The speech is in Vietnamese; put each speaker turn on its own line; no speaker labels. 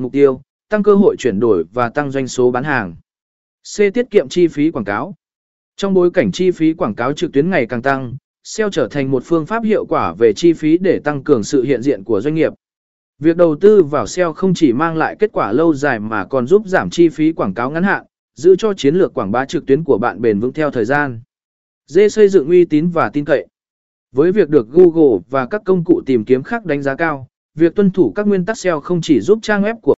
mục tiêu, tăng cơ hội chuyển đổi và tăng doanh số bán hàng. C. Tiết kiệm chi phí quảng cáo. Trong bối cảnh chi phí quảng cáo trực tuyến ngày càng tăng, SEO trở thành một phương pháp hiệu quả về chi phí để tăng cường sự hiện diện của doanh nghiệp. Việc đầu tư vào SEO không chỉ mang lại kết quả lâu dài mà còn giúp giảm chi phí quảng cáo ngắn hạn, giữ cho chiến lược quảng bá trực tuyến của bạn bền vững theo thời gian. D. Xây dựng uy tín và tin cậy. Với việc được Google và các công cụ tìm kiếm khác đánh giá cao, việc tuân thủ các nguyên tắc SEO không chỉ giúp trang web của